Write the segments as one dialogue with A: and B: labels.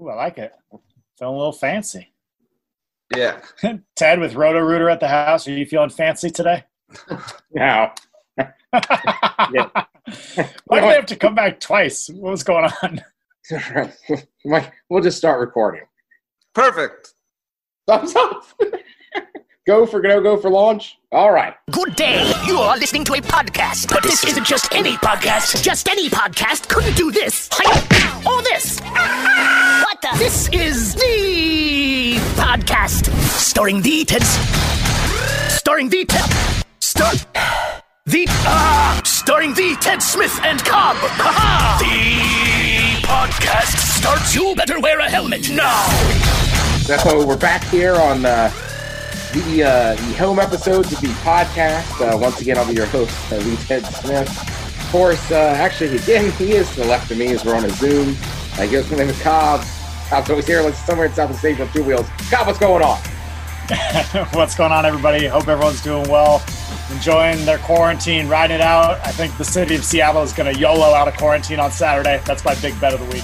A: Ooh, I like it. Feeling a little fancy.
B: Yeah.
A: Ted with Roto Rooter at the house. Are you feeling fancy today?
C: Now,
A: Why do they have to come back twice? What was going on?
C: Mike, we'll just start recording.
B: Perfect.
C: Thumbs up. go for no go for launch. All right.
D: Good day. You are listening to a podcast, but this isn't just any podcast. Just any podcast couldn't do this. Or this. This is the podcast starring the Teds. Starring the Ted. Star. The ah, starring the Ted Smith and Cobb. Ha-ha! The podcast starts. You better wear a helmet now.
C: So we're back here on uh, the uh, the home episodes of the podcast. Uh, once again, I'll be your host, uh, Ted Smith. Of course, uh, actually, again, he is to the left of me as we're on a Zoom. I guess my name is Cobb. Cobb's always here, like somewhere in South of Stage on two wheels. God, what's going on?
A: What's going on, everybody? Hope everyone's doing well, enjoying their quarantine, riding it out. I think the city of Seattle is going to YOLO out of quarantine on Saturday. That's my big bet of the week.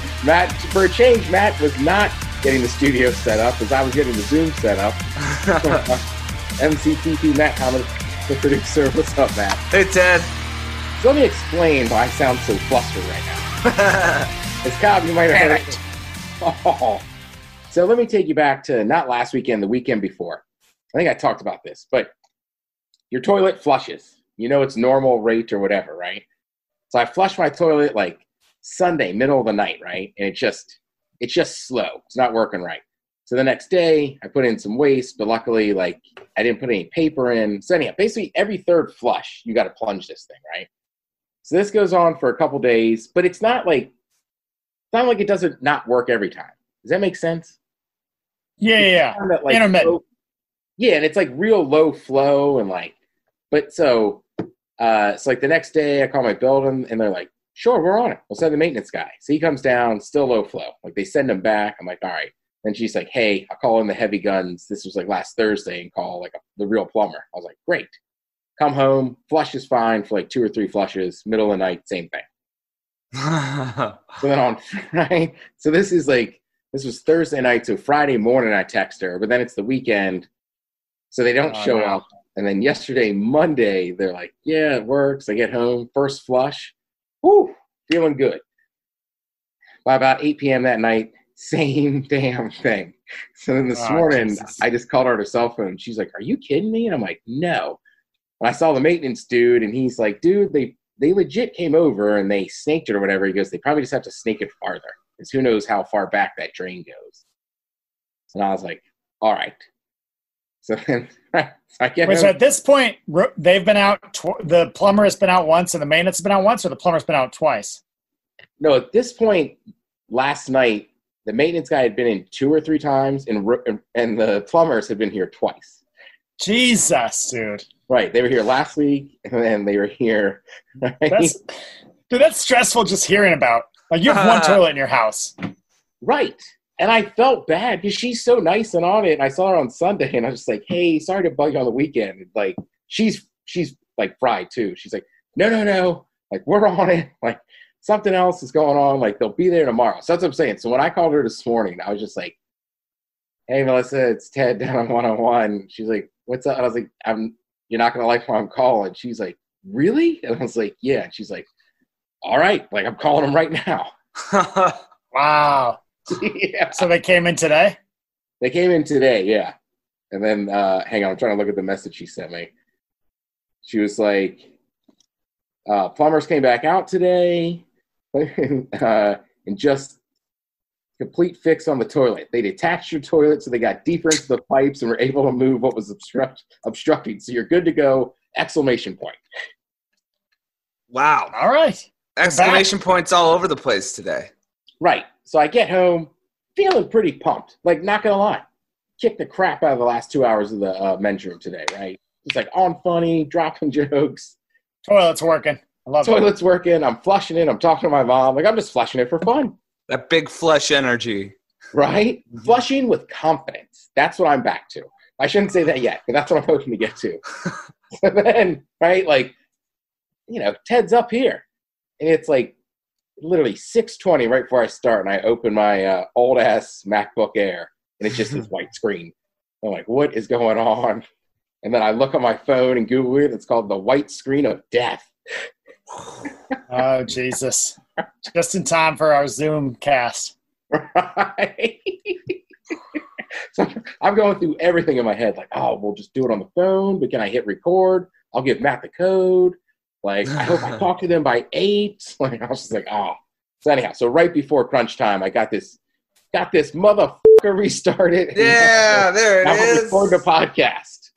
C: Matt, for a change, Matt was not getting the studio set up as I was getting the Zoom set up. MCTP Matt Hammond, the producer. What's up, Matt?
B: Hey, Ted.
C: So let me explain why I sound so flustered right now. As Cobb, you might have heard. It. Oh. So let me take you back to not last weekend, the weekend before. I think I talked about this, but your toilet flushes. You know it's normal rate or whatever, right? So I flush my toilet like Sunday, middle of the night, right? And it just it's just slow. It's not working right. So the next day I put in some waste, but luckily like I didn't put any paper in. So anyhow, basically every third flush, you gotta plunge this thing, right? So this goes on for a couple days, but it's not like it's not like it doesn't not work every time. Does that make sense?
A: Yeah, yeah, yeah.
C: Of, like,
A: Intermittent.
C: low- yeah, and it's like real low flow and like, but so, uh, it's like the next day I call my building and they're like, sure, we're on it. We'll send the maintenance guy. So he comes down, still low flow. Like they send him back. I'm like, all right. Then she's like, hey, I'll call in the heavy guns. This was like last Thursday and call like a, the real plumber. I was like, great. Come home, flush is fine for like two or three flushes. Middle of the night, same thing. So then on Friday, so this is like this was Thursday night, so Friday morning I text her, but then it's the weekend, so they don't
A: Oh,
C: show
A: no.
C: up. And then yesterday, Monday, they're like, "Yeah, it works." I get home, first flush, whoo, feeling good. By about 8 p.m. that night, same damn thing. So then this
A: Oh,
C: morning,
A: Jesus.
C: I just called her on her cell phone. She's like, "Are you kidding me?" And I'm like, "No." And I saw the maintenance dude, and he's like, "Dude, they they legit came over and they snaked it or whatever." He goes, "They probably just have to snake it farther, because who knows how far back that drain goes." And I was like, "All right." So then so I get
A: Wait, so
C: home-
A: at this point, they've been out. Tw- the plumber has been out once, and the maintenance has been out once, or the plumber's been out twice.
C: no. At this point, last night, the maintenance guy had been in two or three times, and, and the plumbers had been here twice.
A: Jesus, dude,
C: Right, they were here last week, and then they were here. Right?
A: that's dude, that's stressful just hearing about. Like you have one uh-huh. toilet in your house.
C: Right. And I felt bad because she's so nice and on it. And I saw her on Sunday and I was just like, hey, sorry to bug you on the weekend. And like she's she's like fried too. She's like, no, no, no. Like we're on it. Like something else is going on. Like they'll be there tomorrow. So that's what I'm saying. So when I called her this morning, I was just like, Hey Melissa, it's Ted down on 101. She's like, What's up? And I was like, I'm you're not gonna like why I'm calling. She's like, Really? And I was like, Yeah. And she's like, All right, like I'm calling them right now.
A: Wow.
C: yeah.
A: So they came in today.
C: They came in today, yeah. And then, uh, hang on, I'm trying to look at the message she sent me. She was like, uh, plumbers came back out today uh, and just complete fix on the toilet. They detached your toilet so they got deeper into the pipes and were able to move what was obstruct- obstructing. So you're good to go! Exclamation point.
B: wow.
A: All right.
B: Exclamation points all over the place today.
C: Right. So I get home feeling pretty pumped. Like, not gonna lie, kicked the crap out of the last two hours of the uh, men's room today. Right. It's like on funny, dropping jokes.
A: Toilet's working. I love it.
C: Toilet's working. I'm flushing it. I'm talking to my mom. Like I'm just flushing it for fun,
B: That big flush energy.
C: right? Flushing with confidence. That's what I'm back to. I shouldn't say that yet, but that's what I'm hoping to get to. so then, right, like, you know, Ted's up here, and it's like literally 6:20 right before I start, and I open my uh, old ass MacBook Air, and it's just this white screen. I'm like, what is going on? And then I look at my phone and Google it. It's called the white screen of death.
A: Oh Jesus! Just in time for our Zoom cast.
C: Right? so I'm going through everything in my head, like, oh, we'll just do it on the phone, but can I hit record? I'll give Matt the code. Like, I hope I talk to them by eight. Like, I was just like, oh. So anyhow, so right before crunch time, I got this, got this motherfucker restarted.
B: Yeah, there it
C: Now we'll
B: is.
C: record the podcast.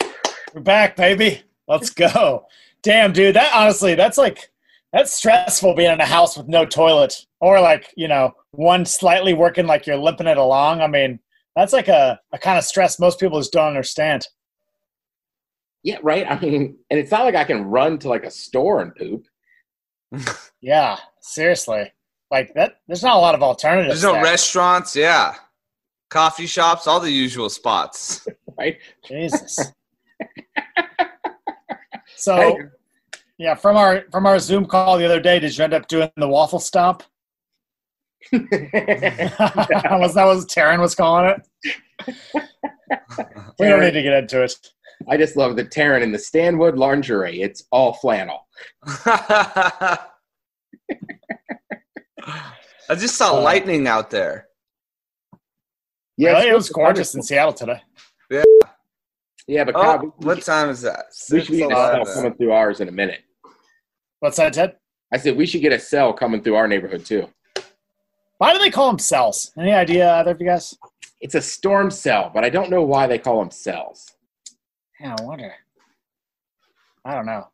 A: We're back, baby. Let's go. Damn, dude. That honestly, that's like that's stressful being in a house with no toilet, or like you know, one slightly working like you're limping it along. I mean, that's like a, a kind of stress most people just don't understand.
C: Yeah, right. I mean, and it's not like I can run to like a store and poop.
A: Yeah, seriously. Like that. There's not a lot of alternatives.
B: There's no
A: there.
B: restaurants, yeah. Coffee shops, all the usual spots.
C: Right?
A: Jesus. so,
C: Hey.
A: Yeah, from our from our Zoom call the other day, did you end up doing the waffle stomp? was that was Taryn was calling it? We don't need to get into it.
C: I just love the Terran in the Stanwood lingerie. It's all flannel.
B: I just saw
A: Uh,
B: lightning out there.
C: Yeah,
A: Really? it was gorgeous in. Seattle today.
C: Yeah, Yeah, but
B: Oh,
C: God, we,
B: what time is that?
C: we should get a cell
B: 6:11.
C: coming through ours in a minute.
A: What's that, Ted?
C: I said we should get a cell coming through our neighborhood too.
A: Why do they call them cells? Any idea, either of you guys?
C: It's a storm cell, but I don't know why they call them cells.
A: Yeah, I wonder. I don't know.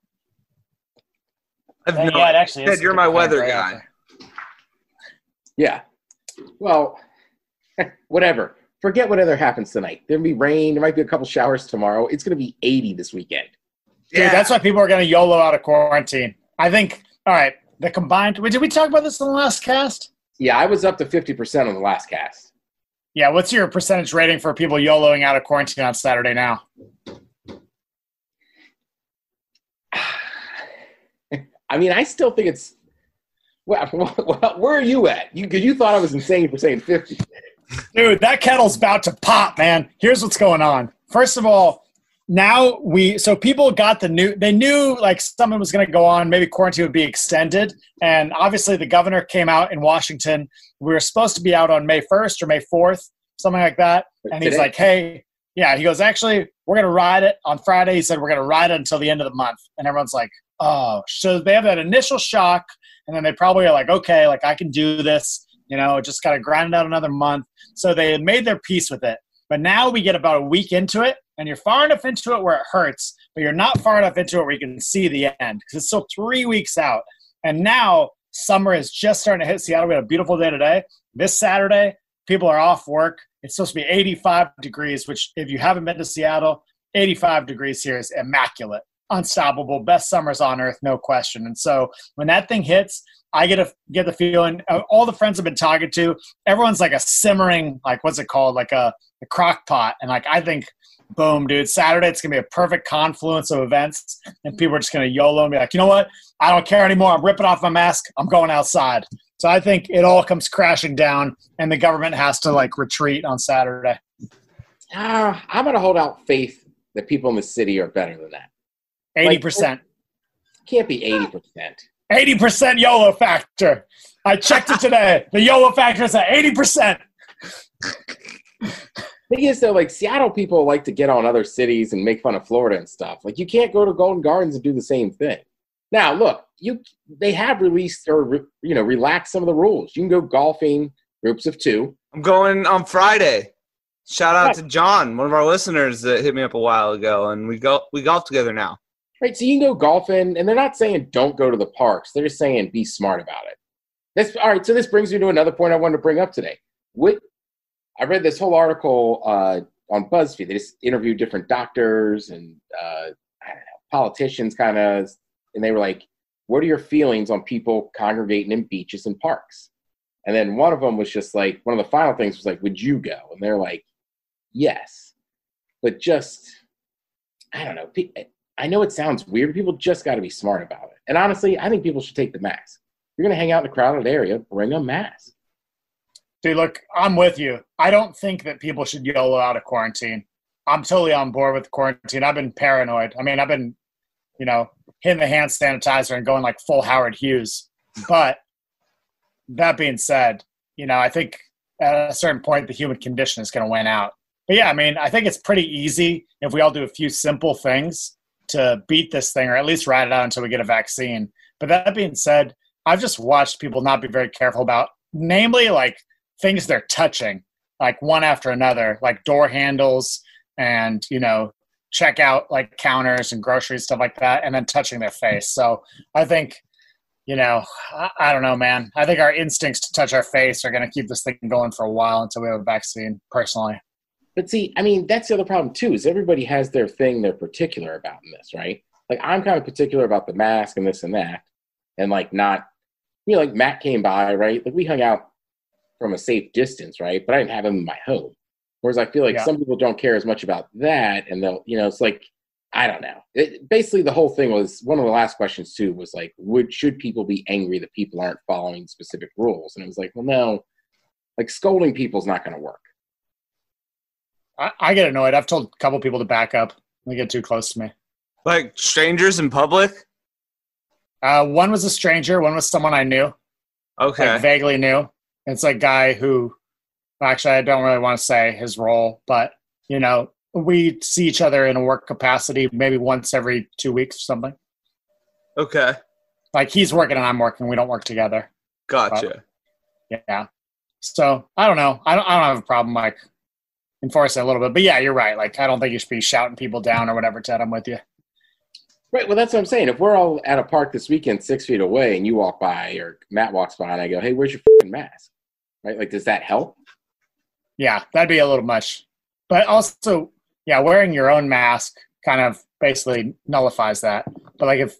B: I have
A: Yeah,
B: no
A: yeah, it
B: idea.
A: actually is.
B: Ted, you're my weather
A: right
B: guy.
A: there.
C: Yeah. Well, whatever. Forget whatever happens tonight. There'll be rain. There might be a couple showers tomorrow. It's going to be 80 this weekend.
A: Dude, that's why people are going to YOLO out of quarantine. I think, all right, the combined. Did we talk about this in the last cast?
C: Yeah, I was up to 50% on the last cast.
A: Yeah, what's your percentage rating for people YOLOing out of quarantine on Saturday now?
C: I mean, I still think it's. Well, well where are you at? You because you thought I was insane for saying 50.
A: Dude, that kettle's about to pop, man. Here's what's going on. First of all, now we so people got the new they knew like something was going to go on. Maybe quarantine would be extended. And obviously the governor came out in washington. We were supposed to be out on may 1st or may 4th something like that. And he's like hey yeah he goes actually we're going to ride it on friday. He said we're going to ride it until the end of the month. And everyone's like oh. So they have that initial shock. And then they probably are like okay like i can do this you know just got to grind it out another month. So they made their peace with it. But now we get about a week into it, and you're far enough into it where it hurts, but you're not far enough into it where you can see the end because it's still three weeks out. And now summer is just starting to hit Seattle. We had a beautiful day today. This Saturday, people are off work. It's supposed to be 85 degrees, which, if you haven't been to Seattle, 85 degrees here is immaculate, unstoppable, best summers on earth, no question. And so when that thing hits, I get a get the feeling. uh, All the friends I've been talking to, everyone's like a simmering, like what's it called, like a, a crock pot, and like I think, boom, dude, Saturday it's gonna be a perfect confluence of events, and people are just gonna YOLO and be like, you know what, I don't care anymore. I'm ripping off my mask. I'm going outside. So I think it all comes crashing down, and the government has to like retreat on Saturday.
C: Ah, I'm going to hold out faith that people in the city are better than that.
A: Eighty percent.
C: Can't be 80%.
A: 80% YOLO factor. I checked it today. The YOLO factor is at 80%.
C: Thing is, though, like Seattle people like to get on other cities and make fun of Florida and stuff. Like, you can't go to Golden Gardens and do the same thing. Now, look, you they have released or re, you know relaxed some of the rules. You can go golfing groups of two.
B: I'm going on Friday. Shout out to John, one of our listeners that hit me up a while ago, and we go we golf together now.
C: Right, so you can go golfing, and they're not saying don't go to the parks. They're just saying be smart about it. That's all right. So this brings me to another point I wanted to bring up today. What I read this whole article uh, on BuzzFeed. They just interviewed different doctors and uh, know, politicians, kind of, and they were like, "What are your feelings on people congregating in beaches and parks?" And then one of them was just like, one of the final things was like, "Would you go?" And they're like, "Yes," but just I don't know. I know it sounds weird. People just got to be smart about it. And honestly, I think people should take the mask. you're going to hang out in a crowded area, bring a mask.
A: Dude, look, I'm with you. I don't think that people should YOLO out of quarantine. I'm totally on board with quarantine. I've been paranoid. I mean, I've been, you know, hitting the hand sanitizer and going like full Howard Hughes. But that being said, you know, I think at a certain point the human condition is going to win out. But yeah, I mean, I think it's pretty easy if we all do a few simple things to beat this thing or at least ride it out until we get a vaccine. But that being said, I've just watched people not be very careful about, namely, like things they're touching, like one after another, like door handles and, you know, checkout like counters and groceries, stuff like that, and then touching their face. So I think, you know, I, I don't know, man. I think our instincts to touch our face are going to keep this thing going for a while until we have a vaccine, personally.
C: But see, I mean, that's the other problem too. Is everybody has their thing they're particular about in this, right? Like I'm kind of particular about the mask and this and that, and like not, you know, like Matt came by, right? Like we hung out from a safe distance, right? But I didn't have him in my home. Whereas I feel like
A: Yeah.
C: some people don't care as much about that, and they'll, you know, it's like I don't know. It, basically, the whole thing was one of the last questions too was like, would should people be angry that people aren't following specific rules? And it was like, well, no, like scolding people's not going to work.
A: I, I get annoyed. I've told a couple people to back up. They get too close to me.
B: Like strangers in public?
A: Uh, one was a stranger. One was someone I knew,
B: Okay.
A: like vaguely knew. It's a guy who, actually, I don't really want to say his role, but you know, we see each other in a work capacity maybe once every two weeks or something.
B: Okay.
A: Like he's working and I'm working. We don't work together.
B: Gotcha.
A: Yeah. So I don't know. I don't. I don't have a problem like enforcing a little bit. But yeah, you're right. Like I don't think you should be shouting people down or whatever. Ted, I'm with you.
C: Right. Well, that's what I'm saying. If we're all at a park this weekend, six feet away, and you walk by or Matt walks by, and I go, "Hey, where's your mask?" Right? Like, does that help?
A: Yeah, that'd be a little much. But also, yeah, wearing your own mask kind of basically nullifies that. But like if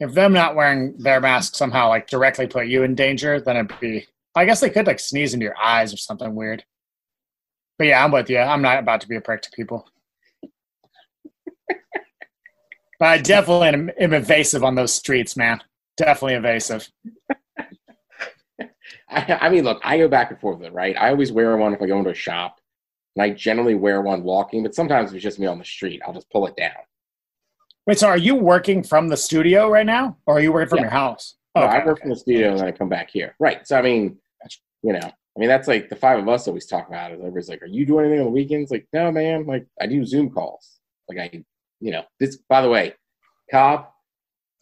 A: if them not wearing their mask somehow like directly put you in danger, then it'd be I guess they could like sneeze into your eyes or something weird. But yeah, I'm with you. I'm not about to be a prick to people. But I definitely am, am evasive on those streets, man. Definitely evasive.
C: I, I mean, look, I go back and forth with it, right? I always wear one if I go into a shop, and I generally wear one walking. But sometimes if it's just me on the street, I'll just pull it down.
A: Wait, so are you working from the studio right now, or are you working from
C: Yeah.
A: your house?
C: No,
A: Okay,
C: I work
A: okay.
C: from the studio and then I come back here. Right. So I mean, you know, I mean that's like the five of us always talk about it. Everybody's like, "Are you doing anything on the weekends?" Like, no, man. Like I do Zoom calls. Like I, you know, this. By the way, Cobb,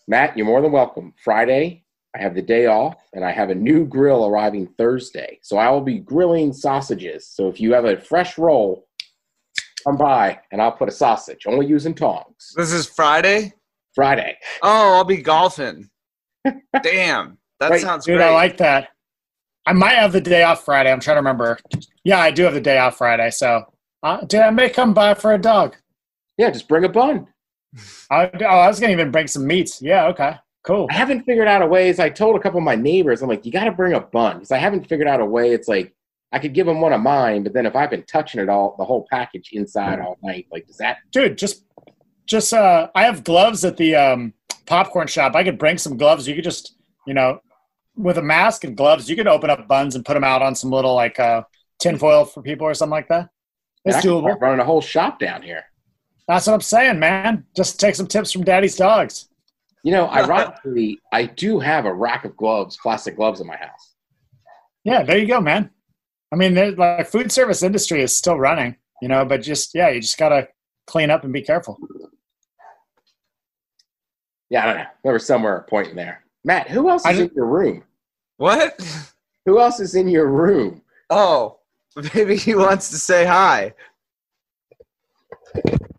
C: Matt, you're more than welcome. Friday, I have the day off, and I have a new grill arriving Thursday. So I will be grilling sausages. So if you have a fresh roll, come by and I'll put a sausage. Only using tongs.
B: This is Friday?
C: Friday.
B: Oh, I'll be golfing. Damn. That
C: Right,
B: sounds
A: Dude,
B: great.
A: I like that. I might have the day off Friday. I'm trying to remember. Yeah, I do have the day off Friday. So, uh, dude, I may come by for a dog.
C: Yeah, just bring a bun.
A: I, oh, I was going to even bring some meats. Yeah, okay. Cool.
C: I haven't figured out a way. As I told a couple of my neighbors, I'm like, you got to bring a bun because I haven't figured out a way. It's like I could give them one of mine, but then if I've been touching it all, the whole package inside all night, like does that?
A: Dude, just, just, uh, I have gloves at the um, popcorn shop. I could bring some gloves. You could just, you know, with a mask and gloves, you could open up buns and put them out on some little like uh, tinfoil for people or something like that. It's doable.
C: running a whole shop down here.
A: That's what I'm saying, man. Just take some tips from Daddy's dogs.
C: You know, ironically, I do have a rack of gloves, plastic gloves in my house.
A: Yeah, there you go, man. I mean, the like food service industry is still running, you know, but just yeah, you just gotta clean up and be careful.
C: Yeah, I don't know. There was somewhere a point in there. Matt, who else
A: I
C: is in your room?
B: what?
C: Who else is in your room?
B: Oh, maybe he wants to say hi.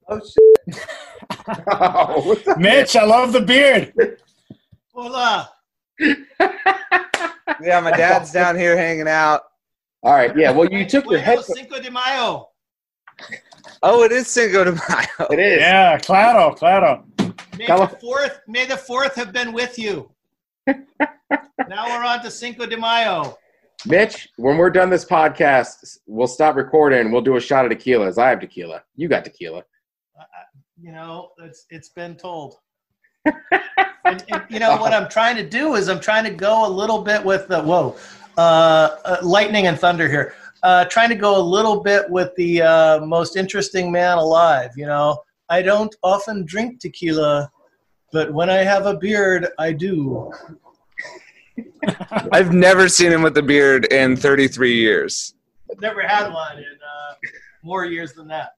B: Oh, shit.
C: Oh.
A: Mitch, I love the beard.
E: Hola.
B: Yeah, my dad's down here hanging out.
C: All right, yeah. Well, you took your
E: Bueno,
C: head.
E: Cinco de Mayo.
B: Oh, it is Cinco de Mayo.
C: It is.
A: Yeah, claro, claro.
E: May the fourth, may the fourth have been with you. now we're on to Cinco de Mayo.
C: Mitch, when we're done this podcast, we'll stop recording we'll do a shot of tequila. As I have tequila, you got tequila.
E: You know, it's it's been told. and, and, you know what I'm trying to do is I'm trying to go a little bit with the whoa, uh, uh, lightning and thunder here. Uh, trying to go a little bit with the uh, most interesting man alive. You know, I don't often drink tequila, but when I have a beard, I do.
B: I've never seen him with a beard in 33 years.
E: I've never had one in uh, more years than that.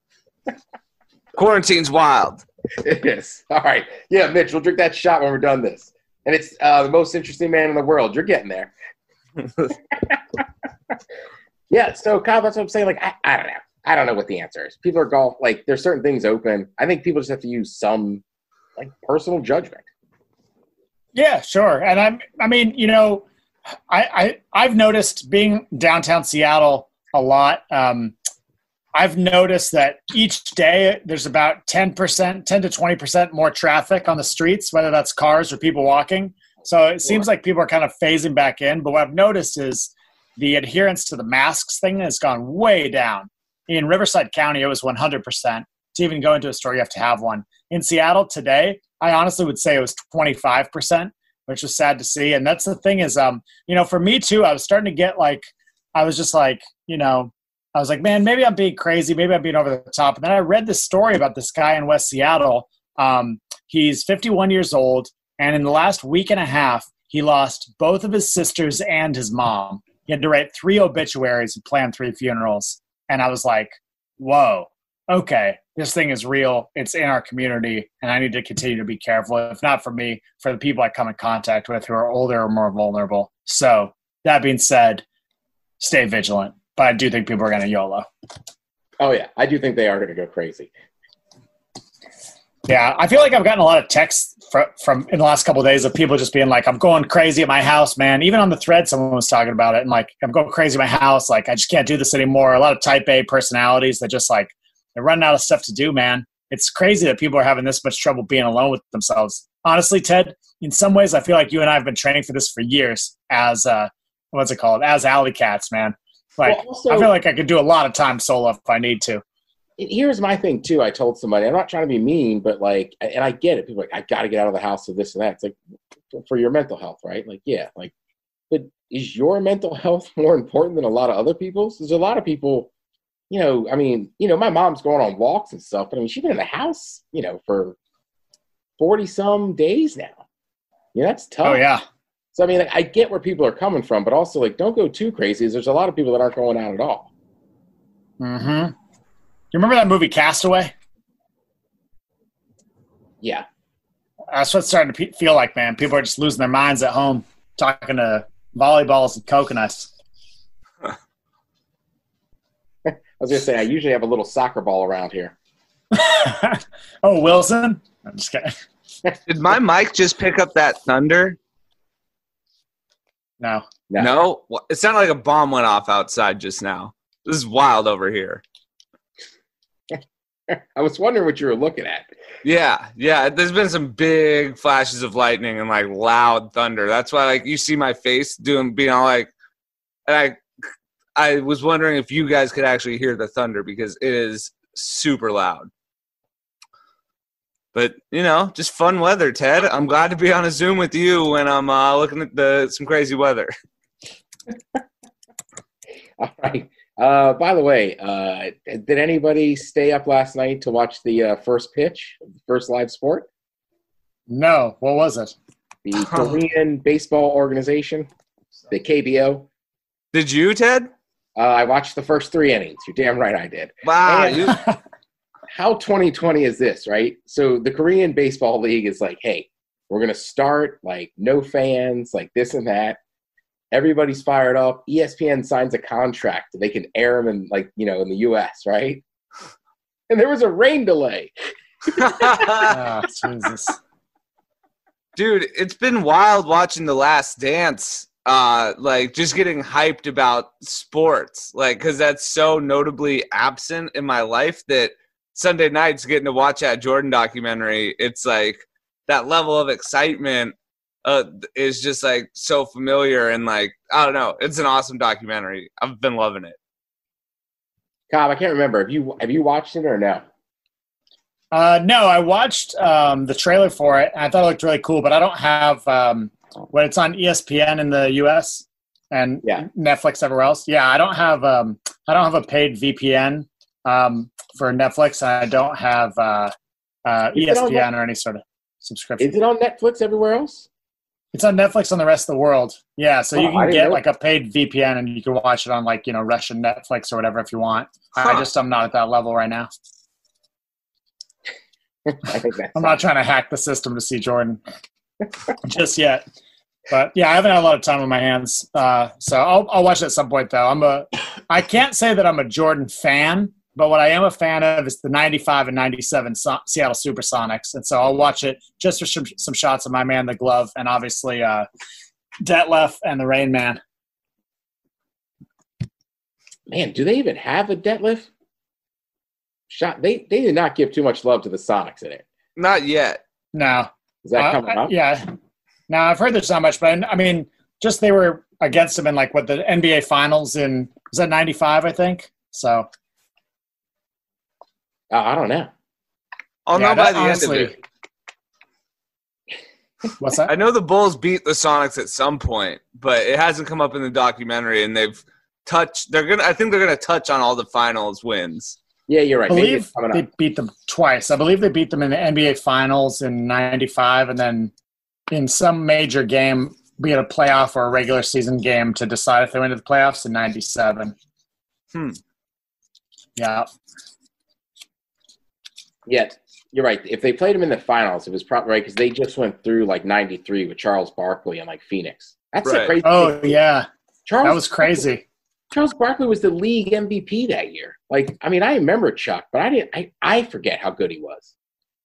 B: Quarantine's wild.
C: It is. All right. Yeah, Mitch, we'll drink that shot when we're done this. And it's uh, the most interesting man in the world. You're getting there. yeah, so Kyle, that's what I'm saying. Like, I, I don't know. I don't know what the answer is. People are golf like there's certain things open. I think people just have to use some like personal judgment.
A: Yeah, sure. And I'm I mean, you know, I, I I've noticed being downtown Seattle a lot. Um, I've noticed that each day there's about 10%, 10 to 20% more traffic on the streets, whether that's cars or people walking. So it seems like people are kind of phasing back in. But what I've noticed is the adherence to the masks thing has gone way down. In Riverside County, it was 100%. To even go into a store, you have to have one. In Seattle today, I honestly would say it was 25%, which was sad to see. And that's the thing is, um, you know, for me too, I was starting to get like, I was just like, you know, I was like, man, maybe I'm being crazy. Maybe I'm being over the top. And then I read this story about this guy in West Seattle. Um, he's 51 years old. And in the last week and a half, he lost both of his sisters and his mom. He had to write three obituaries and plan three funerals. And I was like, whoa, okay, this thing is real. It's in our community. And I need to continue to be careful, if not for me, for the people I come in contact with who are older or more vulnerable. So, that being said, stay vigilant but I do think people are going to YOLO.
C: Oh yeah, I do think they are going to go crazy.
A: Yeah, I feel like I've gotten a lot of texts from, from in the last couple of days of people just being like, "I'm going crazy at my house, man." Even on the thread, someone was talking about it, and like, "I'm going crazy at my house. Like, I just can't do this anymore." A lot of Type A personalities that just like they're running out of stuff to do, man. It's crazy that people are having this much trouble being alone with themselves. Honestly, Ted, in some ways, I feel like you and I have been training for this for years as uh, what's it called? As alley cats, man. Like well, also, I feel like I could do a lot of time solo if I need to.
C: Here's my thing too. I told somebody I'm not trying to be mean, but like, and I get it. People like I got to get out of the house for this and that. It's like for your mental health, right? Like, yeah, like, but is your mental health more important than a lot of other people's? There's a lot of people, you know. I mean, you know, my mom's going on walks and stuff, but I mean, she's been in the house, you know, for forty some days now. Yeah, that's oh, tough.
A: Oh yeah.
C: So I mean, like, I get where people are coming from, but also like, don't go too crazy. There's a lot of people that aren't going out at all.
A: Hmm. You remember that movie Castaway?
C: Yeah.
A: That's what's starting to feel like, man. People are just losing their minds at home, talking to volleyballs and coconuts.
C: I was gonna say I usually have a little soccer ball around here.
A: oh, Wilson. I'm just kidding.
B: Did my mic just pick up that thunder?
A: No.
B: No. no? It sounded like a bomb went off outside just now. This is wild over here.
C: I was wondering what you were looking at.
B: Yeah, yeah. There's been some big flashes of lightning and like loud thunder. That's why like you see my face doing being all like and I I was wondering if you guys could actually hear the thunder because it is super loud. But you know, just fun weather, Ted. I'm glad to be on a Zoom with you when I'm uh, looking at the some crazy weather.
C: All right. Uh, by the way, uh, did anybody stay up last night to watch the uh, first pitch, first live sport?
A: No. What was it?
C: The Korean Baseball Organization, the KBO.
B: Did you, Ted?
C: Uh, I watched the first three innings. You're damn right I did.
B: Wow. And,
C: how 2020 is this, right? So the Korean Baseball League is like, hey, we're going to start like no fans, like this and that. Everybody's fired up. ESPN signs a contract. They can air them in like, you know, in the US, right? And there was a rain delay.
A: oh, Jesus.
B: Dude, it's been wild watching The Last Dance uh like just getting hyped about sports like cuz that's so notably absent in my life that Sunday nights getting to watch that Jordan documentary, it's like that level of excitement uh, is just like so familiar and like I don't know. It's an awesome documentary. I've been loving it.
C: Cobb, I can't remember. Have you have you watched it or no?
A: Uh, no, I watched um, the trailer for it. And I thought it looked really cool, but I don't have um, when it's on ESPN in the U.S. and
C: Yeah.
A: Netflix everywhere else. Yeah, I don't have um, I don't have a paid VPN um, for Netflix. I don't have uh, uh, ESPN or any sort of subscription.
C: Is it on Netflix everywhere else?
A: It's on Netflix on the rest of the world. Yeah, so
C: Oh,
A: you can get like a paid VPN and you can watch it on like you know Russian Netflix or whatever if you want. I just I'm not at that level right now.
C: I think that's
A: I'm not trying to hack the system to see Jordan just yet. But yeah, I haven't had a lot of time on my hands, uh, so I'll, I'll watch it at some point. Though I'm a, I can't say that I'm a Jordan fan, but what I am a fan of is the '95 and '97 so- Seattle SuperSonics, and so I'll watch it just for some, some shots of my man, the glove, and obviously uh, Detlef and the Rain Man.
C: Man, do they even have a deadlift? Shot. They they did not give too much love to the Sonics in it.
B: Not yet.
A: No,
C: Is that
A: Uh,
C: coming up?
A: Yeah. Now I've heard there's not much, but I mean, just they were against them in like what the NBA Finals in was that '95, I think. So
C: Uh, I don't know.
B: I'll
A: yeah,
B: know by the
A: honestly-
B: end of it.
A: What's that?
B: I know the Bulls beat the Sonics at some point, but it hasn't come up in the documentary, and they've touched. They're gonna. I think they're gonna touch on all the finals wins.
C: Yeah, you're right.
A: I believe
C: it's
A: they beat them twice. I believe they beat them in the NBA Finals in '95, and then in some major game, be it a playoff or a regular season game, to decide if they went to the playoffs in '97.
B: Hmm.
A: Yeah,
C: Yeah, you're right. If they played him in the finals, it was probably right because they just went through like '93 with Charles Barkley and like Phoenix. That's a
B: Right.
C: crazy.
A: Oh
C: thing.
A: yeah,
C: Charles
A: that was crazy.
C: Charles Barkley was the league MVP that year. Like, I mean, I remember Chuck, but I didn't. I, I forget how good he was.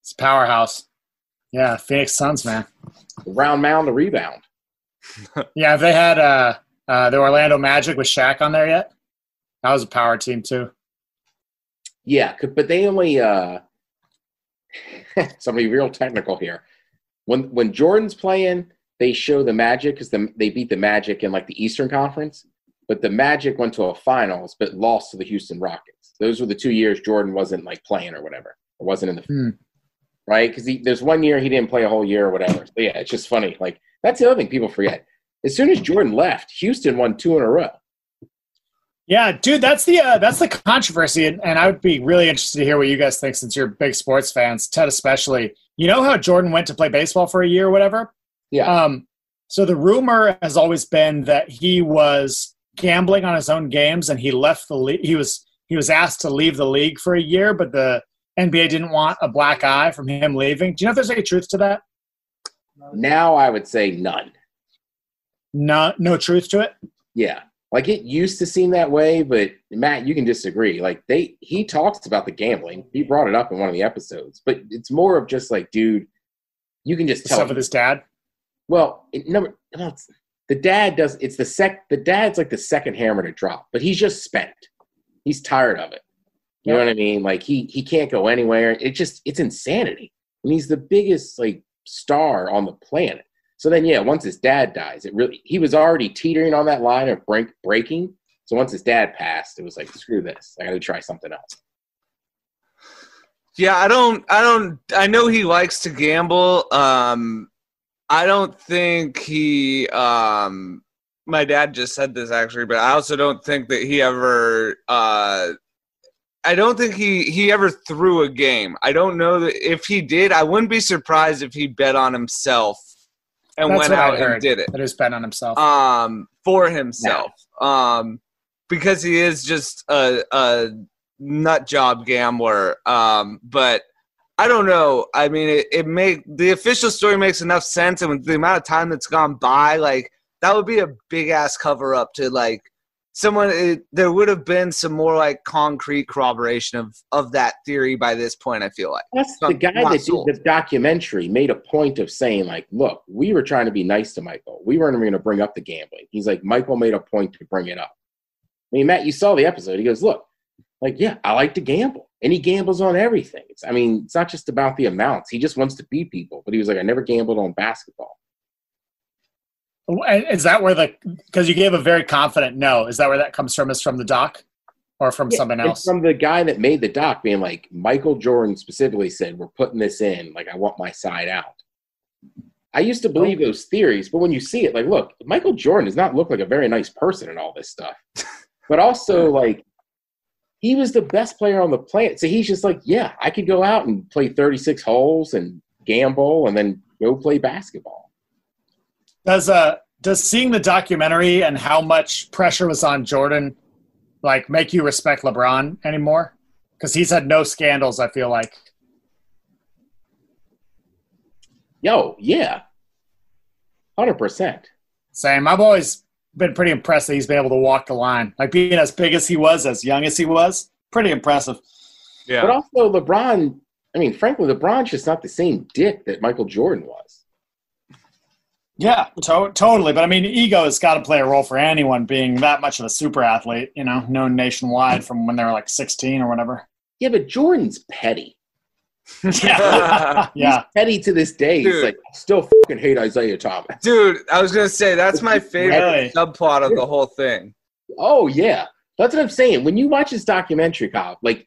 A: It's a powerhouse. Yeah, Phoenix Suns, man.
C: The round mound, the rebound.
A: Yeah, have they had uh, uh, the Orlando Magic with Shaq on there yet? That was a power team too.
C: Yeah, c- but they only uh somebody real technical here. When when Jordan's playing, they show the Magic because the, they beat the Magic in like the Eastern Conference, but the Magic went to a finals but lost to the Houston Rockets. Those were the two years Jordan wasn't like playing or whatever, or wasn't in the
A: Hmm.
C: right because there's one year he didn't play a whole year or whatever. So yeah, it's just funny. Like that's the other thing people forget. As soon as Jordan left, Houston won two in a row.
A: Yeah, dude, that's the uh, that's the controversy, and, and I would be really interested to hear what you guys think since you're big sports fans, Ted especially. You know how Jordan went to play baseball for a year or whatever?
C: Yeah.
A: Um, so the rumor has always been that he was gambling on his own games, and he left the league. He was he was asked to leave the league for a year, but the NBA didn't want a black eye from him leaving. Do you know if there's any truth to that?
C: Now I would say none.
A: No, no truth to it.
C: Yeah. Like it used to seem that way, but Matt, you can disagree. Like they he talks about the gambling. He mm-hmm. brought it up in one of the episodes, but it's more of just like, dude, you can just
A: The
C: tell.
A: stuff with his dad.
C: well, it, number well, it's, the dad does it's the sec the dad's like the second hammer to drop, but he's just spent. He's tired of it. You know what I mean? Like he he can't go anywhere. It just it's insanity. And he's the biggest like star on the planet. So then yeah, once his dad dies, it really he was already teetering on that line of break breaking. So once his dad passed, it was like screw this. I got to try something else.
B: Yeah, I don't. I don't. I know he likes to gamble. Um, I don't think he. Um, my dad just said this actually, but I also don't think that he ever. Uh, I don't think he he ever threw a game. I don't know that if he did, I wouldn't be surprised if he bet on himself and
A: That's
B: went out and did it.
A: That is bet on himself.
B: um for himself. Um because he is just a a nut job gambler. Um but i don't know. I mean it, it make the official story makes enough sense and with the amount of time that's gone by like that would be a big ass cover up to like someone it, there would have been some more like concrete corroboration of of that theory by this point i feel like
C: That's
B: So
C: the guy that
B: sold.
C: did the documentary made a point of saying, like, look, we were trying to be nice to Michael. We weren't even going to bring up the gambling. He's like, Michael made a point to bring it up. I mean, Matt, you saw the episode. He goes, look, like, yeah, I like to gamble. And he gambles on everything. It's, I mean, it's not just about the amounts. He just wants to beat people. But he was like, I never gambled on basketball.
A: Is that where the because you gave a very confident no? Is that where that comes from? Is from the doc? or from
C: Yeah,
A: someone else?
C: From the guy that made the doc being like, Michael Jordan specifically said, We're putting this in, like I want my side out. I used to believe oh. those theories, but when you see it, like, look, Michael Jordan does not look like a very nice person in all this stuff. But also, like, he was the best player on the planet. So he's just like, yeah, I could go out and play 36 holes and gamble and then go play basketball.
A: Does uh does seeing the documentary and how much pressure was on Jordan like make you respect LeBron anymore? Because he's had no scandals. I feel like.
C: Yo, yeah. 100%.
A: Same. I've always been pretty impressed that he's been able to walk the line. Like being as big as he was, as young as he was, pretty impressive.
B: Yeah.
C: But also, LeBron, I mean, frankly, LeBron's just not the same dick that Michael Jordan was.
A: Yeah, to- totally. But I mean, ego has got to play a role for anyone being that much of a super athlete. You know, known nationwide from when they were like 16 or whatever.
C: Yeah, but Jordan's petty.
A: yeah, yeah.
C: He's petty to this day. He's
B: Dude.
C: like, still fucking hate Isiah Thomas.
B: Dude, I was gonna say that's my favorite
A: Really?
B: subplot of the whole thing.
C: Oh, yeah. That's what I'm saying. When you watch his documentary, Kyle, like,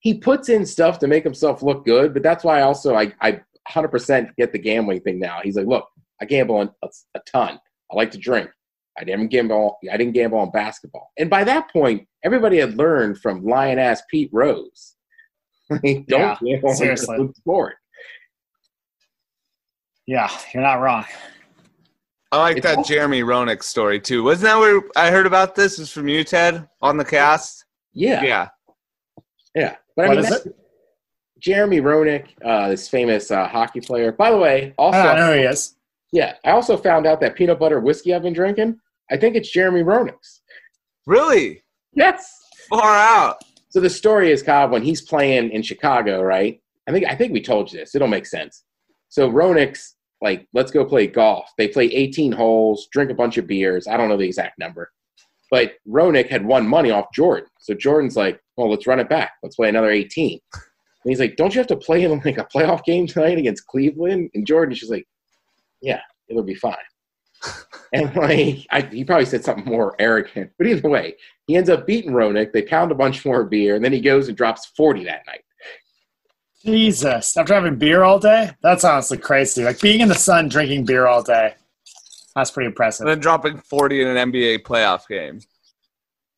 C: he puts in stuff to make himself look good, but that's why also I, I 100% get the gambling thing now. He's like, look, I gamble on a, a ton. I like to drink. I didn't gamble. I didn't gamble on basketball. And by that point, everybody had learned from lion ass Pete Rose.
A: Yeah,
C: Don't gamble
A: seriously.
C: the sport.
A: Yeah, you're not wrong.
B: I like
C: It's
B: that
C: also-
B: Jeremy Roenick story too. Wasn't that where I heard about this? Is from you, Ted, on the cast?
C: Yeah,
B: Yeah.
C: yeah. But I mean,
A: is
C: that's- Jeremy Roenick, uh, this famous uh, hockey player. By the way, also
A: I know who he is.
C: Yeah, I also found out that peanut butter whiskey I've been drinking, I think it's Jeremy Roenick's.
B: Really?
C: Yes.
B: Far out.
C: So the story is Cobb when he's playing in Chicago, right? I think I think we told you this. It'll make sense. So Roenick's like, let's go play golf. They play 18 holes, drink a bunch of beers. I don't know the exact number. But Roenick had won money off Jordan. So Jordan's like, well, let's run it back. Let's play another 18. And he's like, don't you have to play in like a playoff game tonight against Cleveland? And Jordan's just like, yeah, it'll be fine. and like, I, he probably said something more arrogant. But either way, he ends up beating Roenick. They pound a bunch more beer, and then he goes and drops 40 that night.
A: Jesus, after having beer all day, that's honestly crazy. Like being in the sun, drinking beer all day. That's pretty impressive.
B: And then dropping 40 in an NBA playoff game.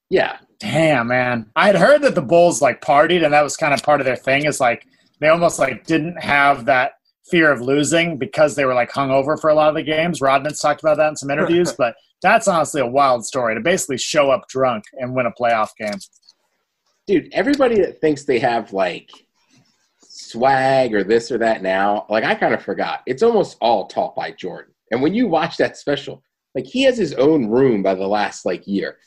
C: Yeah,
A: Damn, man. I had heard that the Bulls like partied, and that was kind of part of their thing. Is like they almost like didn't have that fear of losing because they were like hungover for a lot of the games. Rodman's talked about that in some interviews, but that's honestly a wild story to basically show up drunk and win a playoff game.
C: dude, everybody that thinks they have like swag or this or that now, like I kind of forgot. It's almost all taught by Jordan. And when you watch that special, like he has his own room by the last like year.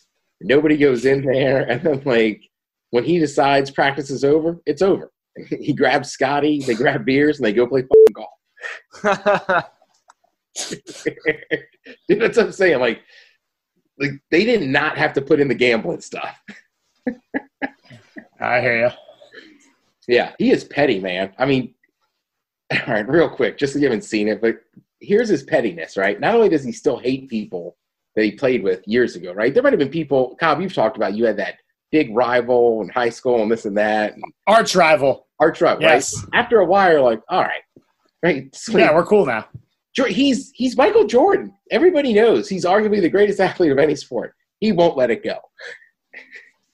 C: Nobody goes in there, and then like when he decides practice is over, it's over. He grabs Scottie, they grab beers, and they go play fucking golf. Dude, that's what I'm saying. Like, like they did not have to put in the gambling stuff.
A: I hear you.
C: Yeah, he is petty, man. I mean, all right, real quick, just so you haven't seen it, but here's his pettiness, right? Not only does he still hate people that he played with years ago, right? There might have been people, Cobb, you've talked about you had that big rival in high school and this and that, and
A: Arch rival.
C: arch rival,
A: Yes.
C: right? After a while, you're like, all right, right, sweet.
A: Yeah, we're cool now.
C: He's he's Michael Jordan. Everybody knows he's arguably the greatest athlete of any sport. He won't let it go.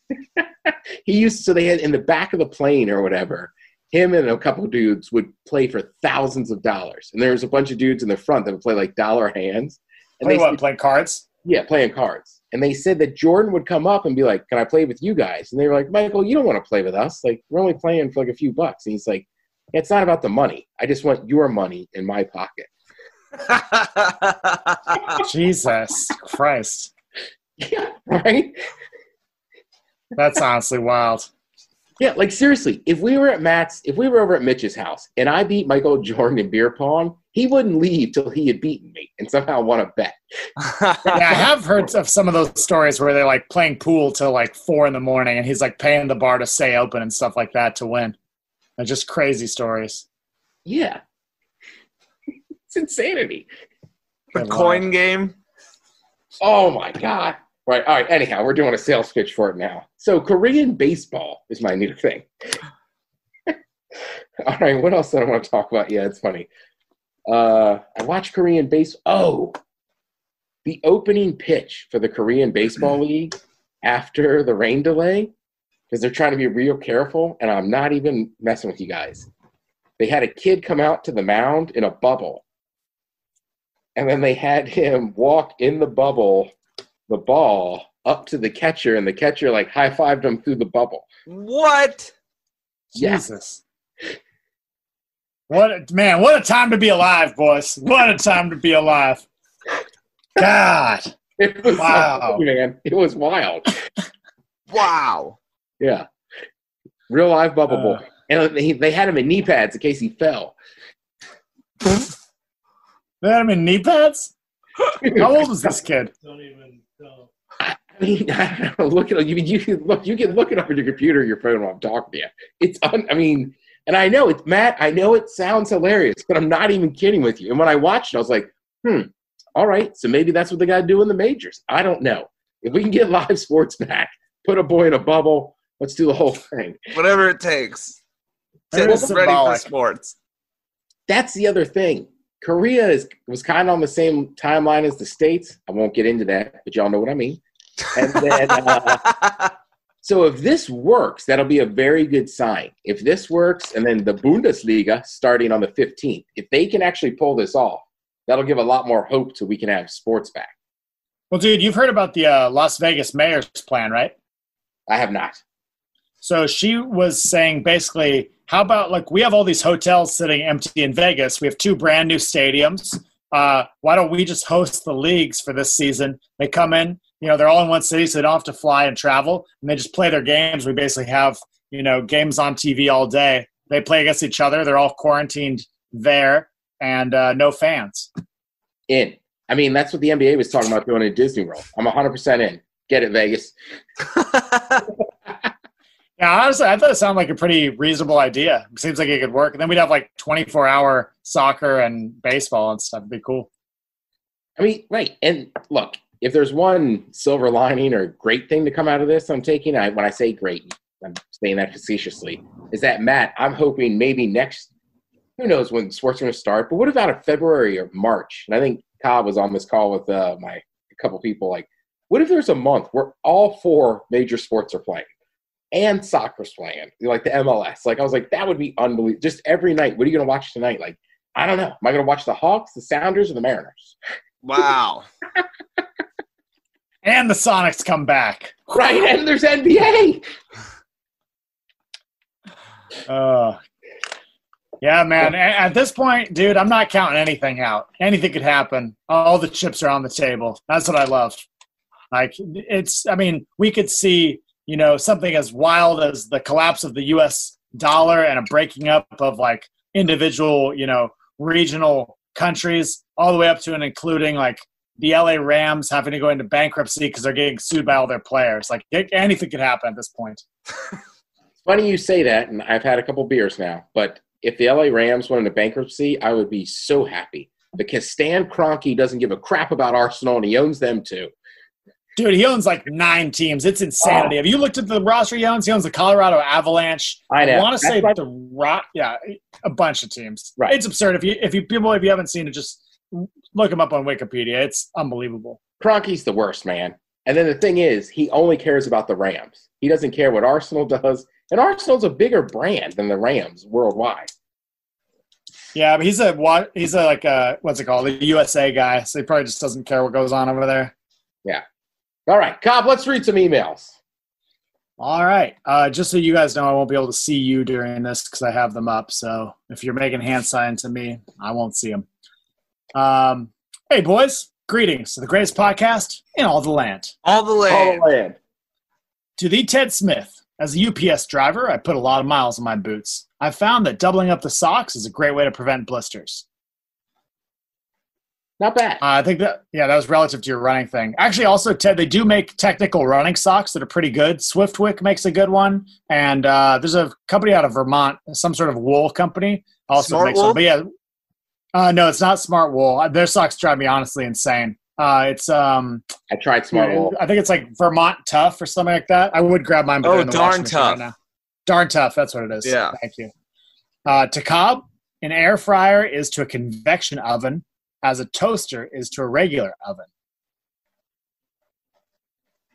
C: he used so they had in the back of the plane or whatever. Him and a couple dudes would play for thousands of dollars, and there was a bunch of dudes in the front that would play like dollar hands. And
A: Play
C: they
A: what? Play cards?
C: yeah, playing cards. And they said that Jordan would come up and be like, "Can I play with you guys?" And they were like, "Michael, you don't want to play with us. Like, we're only playing for like a few bucks." And he's like, "It's not about the money. I just want your money in my pocket."
A: Jesus Christ.
C: Yeah, right.
A: That's honestly wild.
C: Yeah, like seriously, if we were at Matt's, if we were over at Mitch's house and I beat Michael Jordan in beer pong, he wouldn't leave till he had beaten me and somehow won a bet.
A: Yeah, I have heard of some of those stories where they're like playing pool till like four in the morning and he's like paying the bar to stay open and stuff like that to win. They're just crazy stories.
C: Yeah. it's insanity.
B: the coin game.
C: Oh my God. Right. All right. Anyhow, we're doing a sales pitch for it now. So Korean baseball is my new thing. All right. What else do I want to talk about? Yeah, it's funny. Uh, I watch Korean base. Oh, the opening pitch for the Korean Baseball League after the rain delay, because they're trying to be real careful, and I'm not even messing with you guys. They had a kid come out to the mound in a bubble, and then they had him walk in the bubble, the ball up to the catcher, and the catcher like high fived him through the bubble.
B: What?
C: Yeah.
A: Jesus. What a, man, what a time to be alive, boys. What a time to be alive. God.
C: It was
A: Wow.
C: man. It was wild.
B: Wow.
C: Yeah. Real live bubble
A: Uh.
C: boy. And they, they had him in knee pads in case he fell.
A: They had him in knee pads? How old was this kid?
E: Don't even know.
C: I mean, I don't know, look at you. You can look. You can look it up on your computer, or your phone while I'm talking to you. It's. Un, I mean, and I know it's Matt. I know it sounds hilarious, but I'm not even kidding with you. And when I watched it, I was like, hmm. All right, so maybe that's what they got to do in the majors. I don't know. If we can get live sports back, put a boy in a bubble. Let's do the whole thing.
B: Whatever it takes. Get
A: is
B: ready for sports.
C: That's the other thing. Korea is was kind of on the same timeline as the states. I won't get into that, but y'all know what I mean. And then. Uh, So if this works, that'll be a very good sign. If this works, and then the Bundesliga starting on the 15th, if they can actually pull this off, that'll give a lot more hope to we can have sports back.
A: Well, dude, you've heard about the uh, Las Vegas mayor's plan, right?
C: I have not.
A: So she was saying basically, how about like we have all these hotels sitting empty in Vegas? We have two brand new stadiums. Uh, why don't we just host the leagues for this season? They come in, you know, they're all in one city, so they don't have to fly and travel, and they just play their games. We basically have, you know, games on TV all day. They play against each other. They're all quarantined there, and uh, no fans.
C: In. I mean, that's what the NBA was talking about doing at Disney World. I'm 100% in. Get it, Vegas.
A: Yeah, honestly, I thought it sounded like a pretty reasonable idea. It seems like it could work. And then we'd have like 24 hour soccer and baseball and stuff. It'd be cool.
C: I mean, right. And look, if there's one silver lining or great thing to come out of this, I'm taking, I, when I say great, I'm saying that facetiously, is that Matt, I'm hoping maybe next, who knows when sports are going to start, but what about a February or March? And I think Cobb was on this call with uh, my a couple people. Like, what if there's a month where all four major sports are playing and soccer's playing, like the MLS? Like, I was like, that would be unbelievable. Just every night. What are you going to watch tonight? Like, I don't know. Am I going to watch the Hawks, the Sounders, or the Mariners?
B: wow.
A: And the Sonics come back.
C: Right, and there's NBA.
A: Uh, yeah, man. At this point, dude, I'm not counting anything out. Anything could happen. All the chips are on the table. That's what I love. Like, it's, I mean, we could see, you know, something as wild as the collapse of the US dollar and a breaking up of like individual, you know, regional countries, all the way up to and including like the LA Rams having to go into bankruptcy because they're getting sued by all their players. Like, anything could happen at this point.
C: It's funny you say that, and I've had a couple beers now. But if the LA Rams went into bankruptcy, I would be so happy because Stan Kroenke doesn't give a crap about Arsenal, and he owns them too.
A: Dude, he owns like nine teams. It's insanity.
C: Oh.
A: Have you looked at the roster he owns? He owns the Colorado Avalanche.
C: I know.
A: want to say
C: why-
A: the Rock. Yeah, a bunch of teams.
C: Right.
A: It's absurd. If you if you people if you haven't seen it, just look him up on Wikipedia. It's unbelievable.
C: Kroenke's the worst, man. And then the thing is, he only cares about the Rams. He doesn't care what Arsenal does, and Arsenal's a bigger brand than the Rams worldwide.
A: Yeah, but he's a? He's a like a what's it called? The USA guy. So he probably just doesn't care what goes on over there. Yeah.
C: All right, Cobb, let's read some emails.
A: All right. Uh, just so you guys know, I won't be able to see you during this because I have them up. So if you're making hand signs to me, I won't see them. Um, hey, boys. Greetings to the greatest podcast in all the land.
B: All the land.
C: All
B: land.
C: the land.
A: To the Ted Smith. As a UPS driver, I put a lot of miles on my boots. I've found that doubling up the socks is a great way to prevent blisters.
C: Not bad.
A: Uh, I think that, yeah, that was relative to your running thing. Actually, also, Ted, they do make technical running socks that are pretty good. Swiftwick makes a good one. And uh, there's a company out of Vermont, some sort of wool company, also
B: Smart
A: makes
B: Wool?
A: one. But yeah, uh, no, it's not Smart Wool. Uh, Their socks drive me honestly insane. Uh, it's um,
C: I tried Smart Wool.
A: I think it's like Vermont Tough or something like that. I would grab mine. But
B: Oh,
A: in the
B: Darn
A: washing machine
B: Tough.
A: now. Darn tough. That's what it is.
B: Yeah.
A: Thank you. Uh, to cob, an air fryer is to a convection oven, as a toaster is to a regular oven.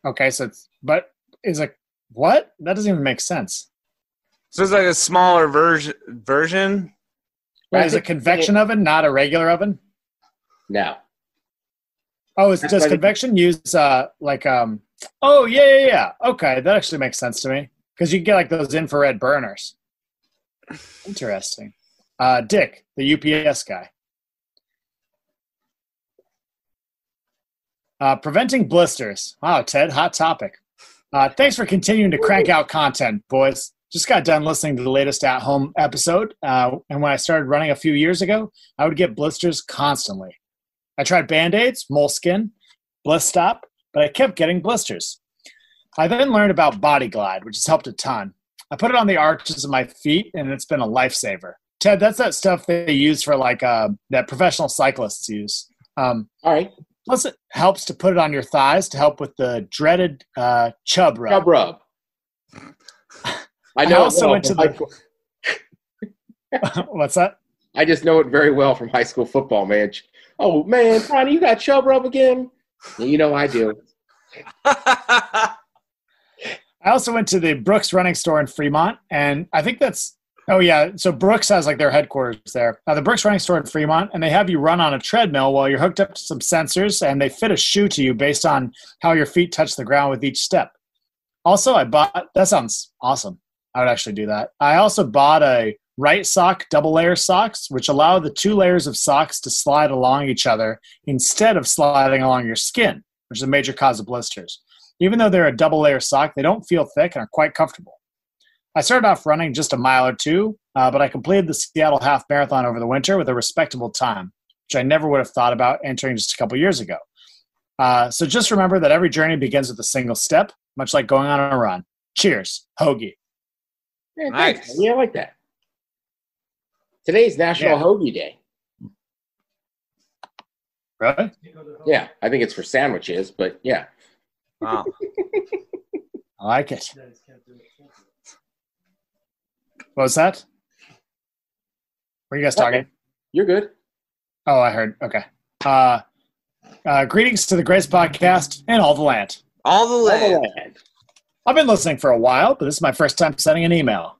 A: Okay, so it's but is a what? That doesn't even make sense.
B: So it's like a smaller version. Version.
C: I
A: Is a
C: think-
A: convection oven not a regular oven?
C: No.
A: Oh, is
C: That's
A: does
C: why they-
A: convection use uh like um? Oh yeah yeah yeah. Okay, that actually makes sense to me because you can get like those infrared burners. Interesting. Uh, Dick, the UPS guy. Uh, preventing blisters. Wow, Ted, hot topic. Uh, thanks for continuing to crank out content, boys. Just got done listening to the latest at home episode, uh, and when I started running a few years ago, I would get blisters constantly. I tried band aids, moleskin, bliss stop, but I kept getting blisters. I then learned about Body Glide, which has helped a ton. I put it on the arches of my feet, and it's been a lifesaver. Ted, that's that stuff they use for like uh, that professional cyclists use. Um,
C: All right.
A: plus, it helps to put it on your thighs to help with the dreaded uh, chub rub.
C: Chub rub. I
A: I
C: know. it
A: also
C: well
A: went to the- What's that?
C: I just know it very well from high school football, man. Oh man, Tony, you got chub rub again? You know I do.
A: I also went to the Brooks Running Store in Fremont, and I think that's oh yeah. So Brooks has like their headquarters there. Now the Brooks Running Store in Fremont, and they have you run on a treadmill while you're hooked up to some sensors, and they fit a shoe to you based on how your feet touch the ground with each step. Also, I bought that sounds awesome. I would actually do that. I also bought a WrightSock double layer socks, which allow the two layers of socks to slide along each other instead of sliding along your skin, which is a major cause of blisters. Even though they're a double layer sock, they don't feel thick and are quite comfortable. I started off running just a mile or two, uh, but I completed the Seattle Half Marathon over the winter with a respectable time, which I never would have thought about entering just a couple years ago. Uh, so just remember that every journey begins with a single step, much like going on a run. Cheers, Hoagie.
C: Yeah, thanks.
B: Nice.
C: Yeah, I like that. Today's National
A: Yeah.
C: Hoagie Day.
A: Really?
C: Yeah, I think it's for sandwiches, but yeah.
B: wow.
A: I like it. What was that? Were you guys talking?
C: You're good.
A: Oh, I heard. Okay. Uh, uh, greetings to the Grace Podcast and all the land.
B: All the
C: All the land.
A: I've been listening for a while, but this is my first time sending an email.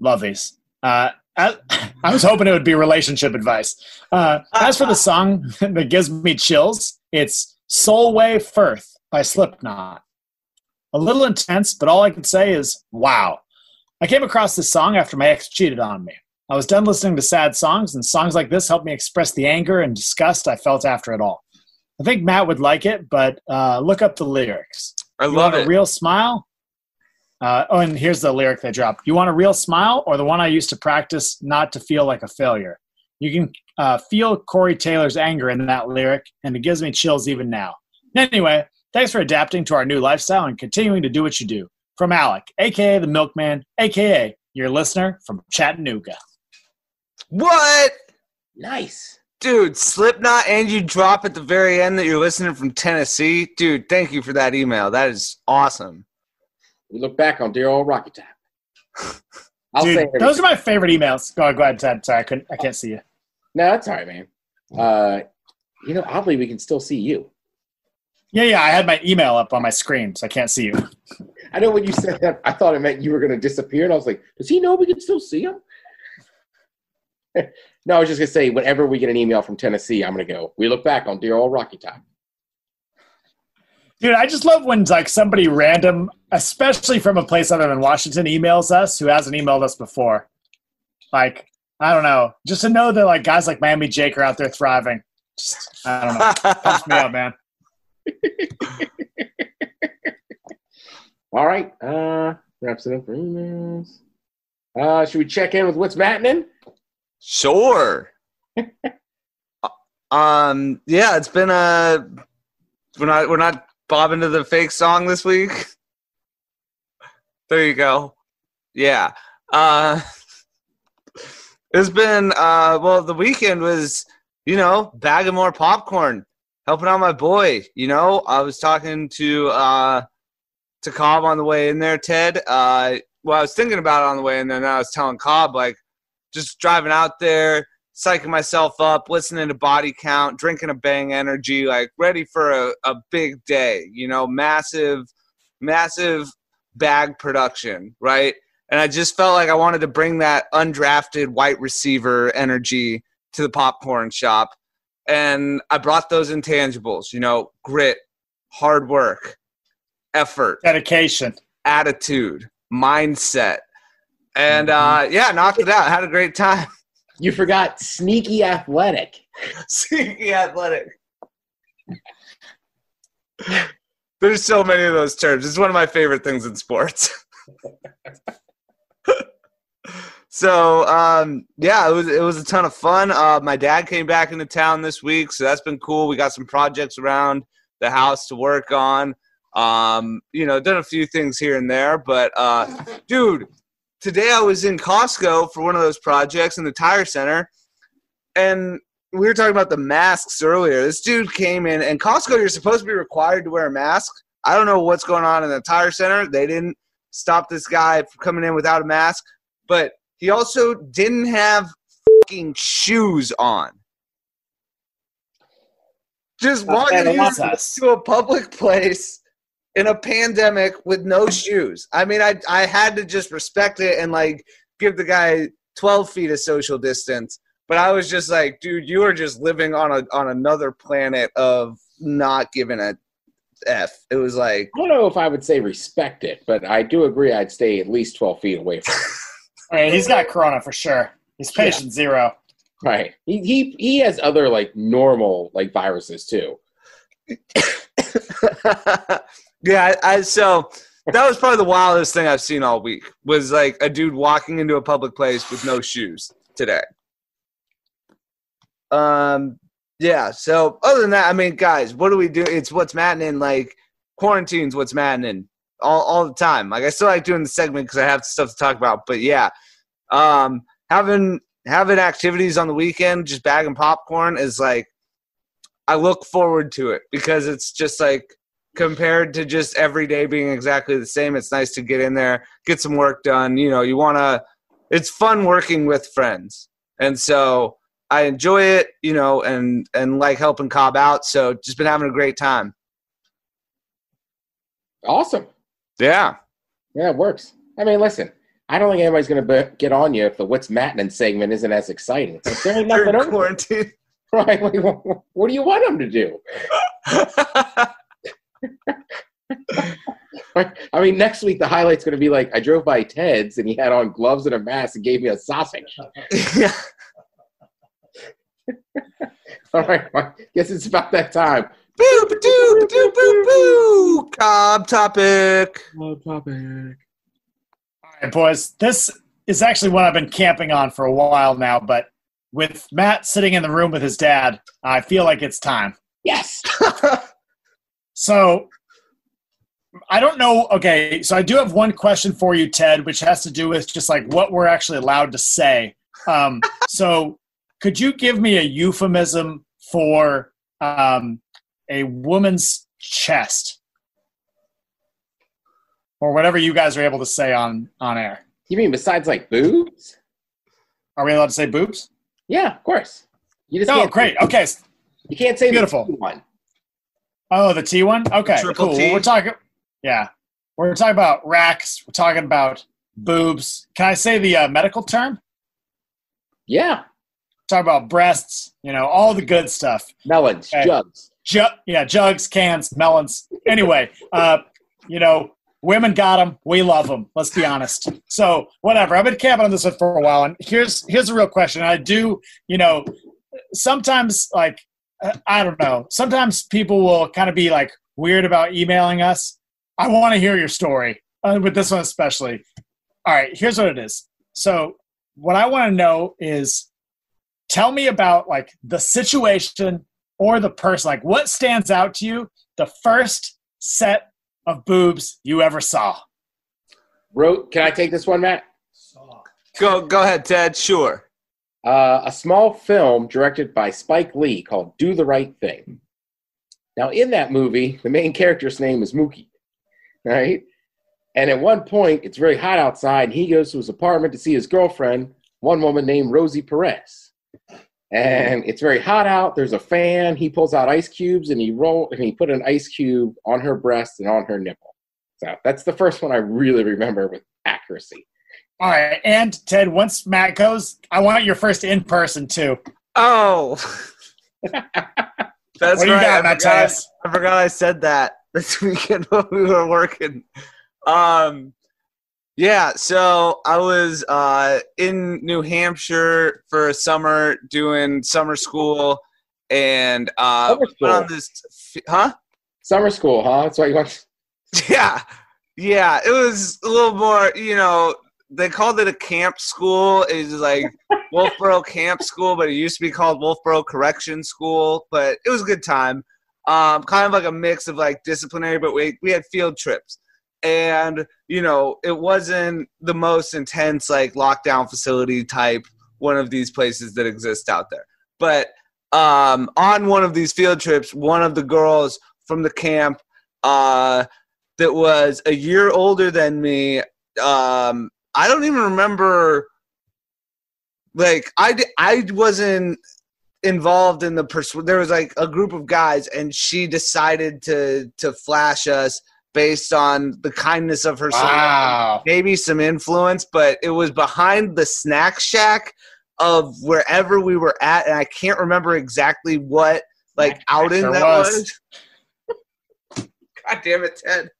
A: Love these. Uh, I, I was hoping it would be relationship advice. Uh, as for the song that gives me chills, it's Solway Firth by Slipknot. A little intense, but all I can say is, wow. I came across this song after my ex cheated on me. I was done listening to sad songs, and songs like this helped me express the anger and disgust I felt after it all. I think Matt would like it, but uh, look up the lyrics.
B: I
A: You
B: love it.
A: a real smile? Uh, oh, and here's the lyric they dropped. You want a real smile or the one I used to practice not to feel like a failure? You can uh, feel Corey Taylor's anger in that lyric, and it gives me chills even now. Anyway, thanks for adapting to our new lifestyle and continuing to do what you do. From Alec, aka the Milkman, aka your listener from Chattanooga.
B: what?
C: Nice.
B: Dude, Slipknot, and you drop at the very end that you're listening from Tennessee. Dude, thank you for that email. That is awesome.
C: We look back on dear old Rocky Top. I'll
A: Dude, those are my favorite emails. Go, go ahead, Ted. Sorry, I couldn't. I can't see you.
C: No, that's all right, man. Uh, you know, oddly, we can still see you.
A: Yeah, yeah. I had my email up on my screen, so I can't see you.
C: I know when you said that, I thought it meant you were going to disappear, and I was like, does he know we can still see him? no, I was just going to say, whenever we get an email from Tennessee, I'm going to go, we look back on dear old Rocky Top.
A: Dude, I just love when like somebody random, especially from a place other than Washington, emails us who hasn't emailed us before. Like, I don't know, just to know that like guys like Miami Jake are out there thriving. Just I don't know, pumps me up, man.
C: All right. Uh, wraps it up for emails. Uh, should we check in with what's happening?
B: Sure. Uh, um. Yeah, it's been a. We're not. We're not bobbing to the fake song this week. There you go. Yeah. Uh. It's been. Uh. Well, the weekend was. You know, bag of more popcorn. helping out my boy. You know, I was talking to uh, to Cobb on the way in there, Ted. Uh, well, I was thinking about it on the way in there, and I was telling Cobb like just driving out there, psyching myself up, listening to body count, drinking a bang energy, like ready for a, a big day, you know, massive, massive bag production, right? And I just felt like I wanted to bring that undrafted white receiver energy to the popcorn shop. And I brought those intangibles, you know, grit, hard work, effort,
A: Dedication.
B: attitude, mindset. And
C: Mm-hmm.
B: uh, yeah, knocked it out. Had a great time.
C: You forgot sneaky athletic.
B: Sneaky athletic. There's so many of those terms. It's one of my favorite things in sports. so um, yeah, it was it was a ton of fun. Uh, my dad came back into town this week, so that's been cool. We got some projects around the house to work on. Um, you know, done a few things here and there, but uh, dude, today I was in Costco for one of those projects in the tire center, and we were talking about the masks earlier. This dude came in, and Costco, you're supposed to be required to wear a mask. I don't know what's going on in the tire center. They didn't stop this guy from coming in without a mask, but he also didn't have fucking shoes on. Just walking into to a public place in a pandemic with no shoes. I mean, I I had to just respect it and like give the guy 12 feet of social distance. But I was just like, dude, you are just living on a on another planet of not giving a f. It was like,
C: I don't know if I would say respect it, but I do agree I'd stay at least 12 feet away from it.
A: I mean, he's got corona for sure. He's patient zero.
C: Right. He, he he has other like normal like viruses too.
B: yeah. I, so that was probably the wildest thing I've seen all week. Was like a dude walking into a public place with no shoes today. Um. Yeah. So other than that, I mean, guys, what do we do? It's what's maddening. Like quarantine's what's maddening all all the time. Like I still like doing the segment because I have stuff to talk about. But yeah, um, having having activities on the weekend, just bagging popcorn is like I look forward to it because it's just like compared to just every day being exactly the same. It's nice to get in there, get some work done. You know, you want to. It's fun working with friends, and so I enjoy it. You know, and and like helping Cobb out. So just been having a great time.
C: Awesome.
B: Yeah.
C: Yeah, it works. I mean, listen, I don't think anybody's going to get on you if the What's Matinin segment isn't as exciting. Like, there ain't nothing over.
B: quarantine.
C: Right? What, what do you want them to do? Right? I mean, next week the highlight's going to be like I drove by Ted's and he had on gloves and a mask and gave me a sausage. All right, well, guess it's about that time.
B: Boo, ba, doo, ba, doo, boo, boo. Cobb topic.
C: topic.
A: All right, boys. This is actually what I've been camping on for a while now, but with Matt sitting in the room with his dad, I feel like it's time.
C: Yes.
A: So I don't know. Okay, so I do have one question for you, Ted, which has to do with just like what we're actually allowed to say. Um, so could you give me a euphemism for um, a woman's chest? Or whatever you guys are able to say on, on air.
C: You mean besides like boobs?
A: Are we allowed to say boobs?
C: Yeah, of course. You just
A: Oh, great. Okay.
C: You can't say
A: Beautiful.
C: one.
A: Oh, the T one. Okay,
B: Triple
A: cool.
B: T?
A: We're talking. Yeah, we're talking about racks. We're talking about boobs. Can I say the uh, medical term?
C: Yeah,
A: Talk about breasts. You know, all the good stuff.
C: melons,
A: Okay.
C: jugs.
A: Ju- yeah, jugs, cans, melons. Anyway, uh, you know, women got them. We love them. Let's be honest. So whatever. I've been camping on this one for a while, and here's here's a real question. I do, you know, sometimes like I don't know. Sometimes people will kind of be like weird about emailing us. I want to hear your story uh, with this one especially. All right, here's what it is. So what I want to know is tell me about like the situation or the person like what stands out to you the first set of boobs you ever saw
C: Wrote. Can I take this one, Matt?
B: Go go ahead, Ted. Sure.
C: Uh, a small film directed by Spike Lee called "Do the Right Thing." Now, in that movie, the main character's name is Mookie, right? And at one point, it's very hot outside, and he goes to his apartment to see his girlfriend, one woman named Rosie Perez. And it's very hot out. There's a fan. He pulls out ice cubes and he roll and he put an ice cube on her breast and on her nipple. So that's the first one I really remember with accuracy.
A: All right, and Ted, once Matt goes, I want your first in person too.
B: Oh, that's
A: what do you
B: right.
A: got,
B: I,
A: Matt
B: forgot, I forgot I said that this weekend when we were working. Um, yeah, so I was uh, in New Hampshire for a summer doing summer school, and uh,
C: Summer
B: went on
C: school.
B: this, huh?
C: Summer school, huh? That's why you want.
B: Yeah, yeah. It was a little more, you know. They called it a camp school. It's like Wolfeboro Camp School, but it used to be called Wolfeboro Correction School. But it was a good time. Um, kind of like a mix of like disciplinary, but we we had field trips, and you know it wasn't the most intense like lockdown facility type one of these places that exist out there. But um, on one of these field trips, one of the girls from the camp uh, that was a year older than me. Um, I don't even remember. Like I, I wasn't involved in the pers- There was like a group of guys, and she decided to to flash us based on the kindness of her soul
A: Wow.
B: maybe some influence, but it was behind the snack shack of wherever we were at, and I can't remember exactly what like outing
A: Sure
B: that
A: was.
B: was. God damn it, Ted.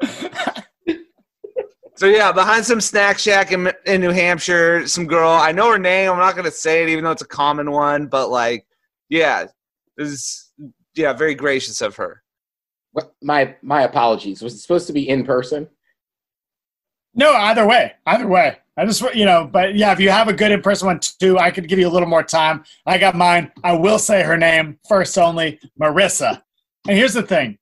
B: so yeah, behind some snack shack in, in New Hampshire, some girl. I know her name. I'm not gonna say it, even though it's a common one. But like, yeah, it was yeah, very gracious of her.
C: What, my my apologies. Was it supposed to be in person?
A: No, either way, either way. I just, you know, but yeah, if you have a good in person one too, I could give you a little more time. I got mine. I will say her name first only, Marissa. And here's the thing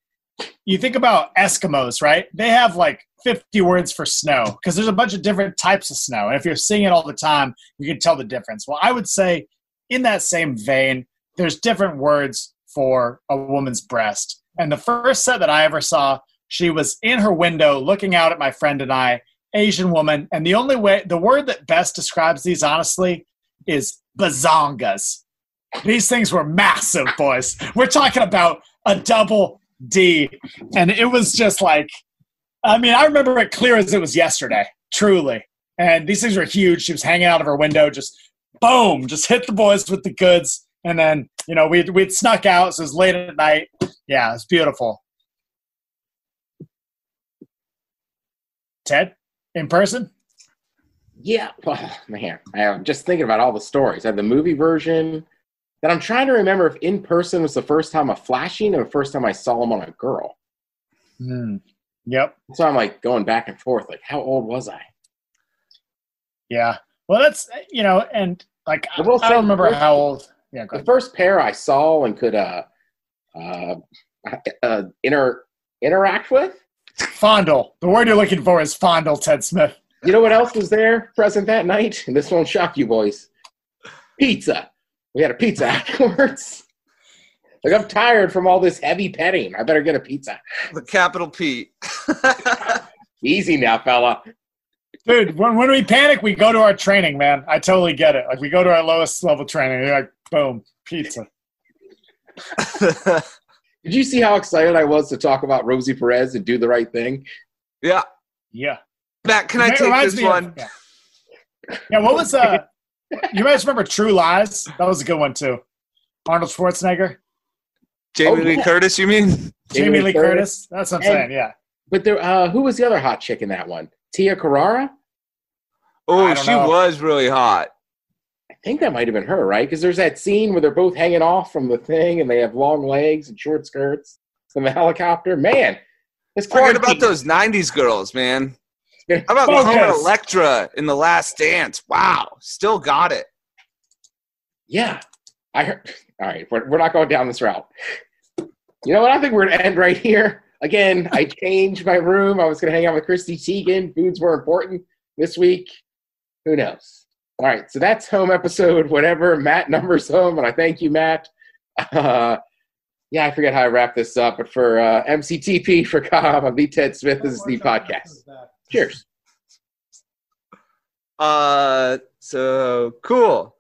A: you think about Eskimos, right? They have like 50 words for snow because there's a bunch of different types of snow. And if you're seeing it all the time, you can tell the difference. Well, I would say in that same vein, there's different words for a woman's breast. And the first set that I ever saw, she was in her window looking out at my friend and I, Asian woman. And the only way, the word that best describes these, honestly, is bazongas. These things were massive, boys. We're talking about a double D. And it was just like, I mean, I remember it clear as it was yesterday, truly. And these things were huge. She was hanging out of her window, just boom, just hit the boys with the goods. And then, you know, we'd, we'd snuck out. So it was late at night. Yeah, it's beautiful. Ted, in person?
C: Yeah, man. I'm just thinking about all the stories. I have the movie version. That I'm trying to remember if in person was the first time of flashing or the first time I saw him on a girl.
A: Hmm. Yep.
C: So I'm like going back and forth. Like, how old was I?
A: Yeah. Well, that's, you know, and like, I,
C: I
A: don't remember how old. Yeah,
C: The first pair I saw and could uh, uh, uh, inter interact with.
A: Fondle. The word you're looking for is fondle, Ted Smith.
C: You know what else was there present that night? And this won't shock you, boys. Pizza. We had a pizza afterwards. Like I'm tired from all this heavy petting. I better get a pizza.
B: The capital P.
C: Easy now, fella.
A: Dude, when, when we panic, we go to our training, man. I totally get it. Like, we go to our lowest level training. You're like, boom, pizza.
C: Did you see how excited I was to talk about Rosie Perez and do the right thing?
B: yeah.
A: Yeah.
B: Matt, can I take this
A: me of-
B: one?
A: yeah. yeah, what was, uh, you guys remember True Lies? That was a good one, too. Arnold Schwarzenegger,
B: Jamie
C: Oh,
B: Lee
C: yeah.
B: Curtis, you mean?
A: Jamie
C: Jamie
A: Lee
C: Lee
A: Curtis.
C: Curtis.
A: That's what I'm
C: And-
A: saying, yeah.
C: But there, uh, who was the other hot chick in that one? Tia Carrere?
B: Oh, she
A: know.
B: was really hot.
C: I think that might have been her, right? Because there's that scene where they're both hanging off from the thing and they have long legs and short skirts from the helicopter. Man, this
B: Forget about those '90s girls, man. How about
A: Focus.
B: Carmen Electra in The Last Dance? Wow, still got it.
C: Yeah, I heard. All right, we're, we're not going down this route. You know what? I think we're gonna end right here. Again, I changed my room. I was gonna hang out with Christy Teigen. Foods were important this week. Who knows? All right, so that's home episode, whatever. Matt numbers home, and I thank you, Matt. Uh, yeah, I forget how I wrap this up, but for uh, MCTP for Cobb, I'm Ted Smith. This is the podcast. Cheers.
B: Uh, so cool.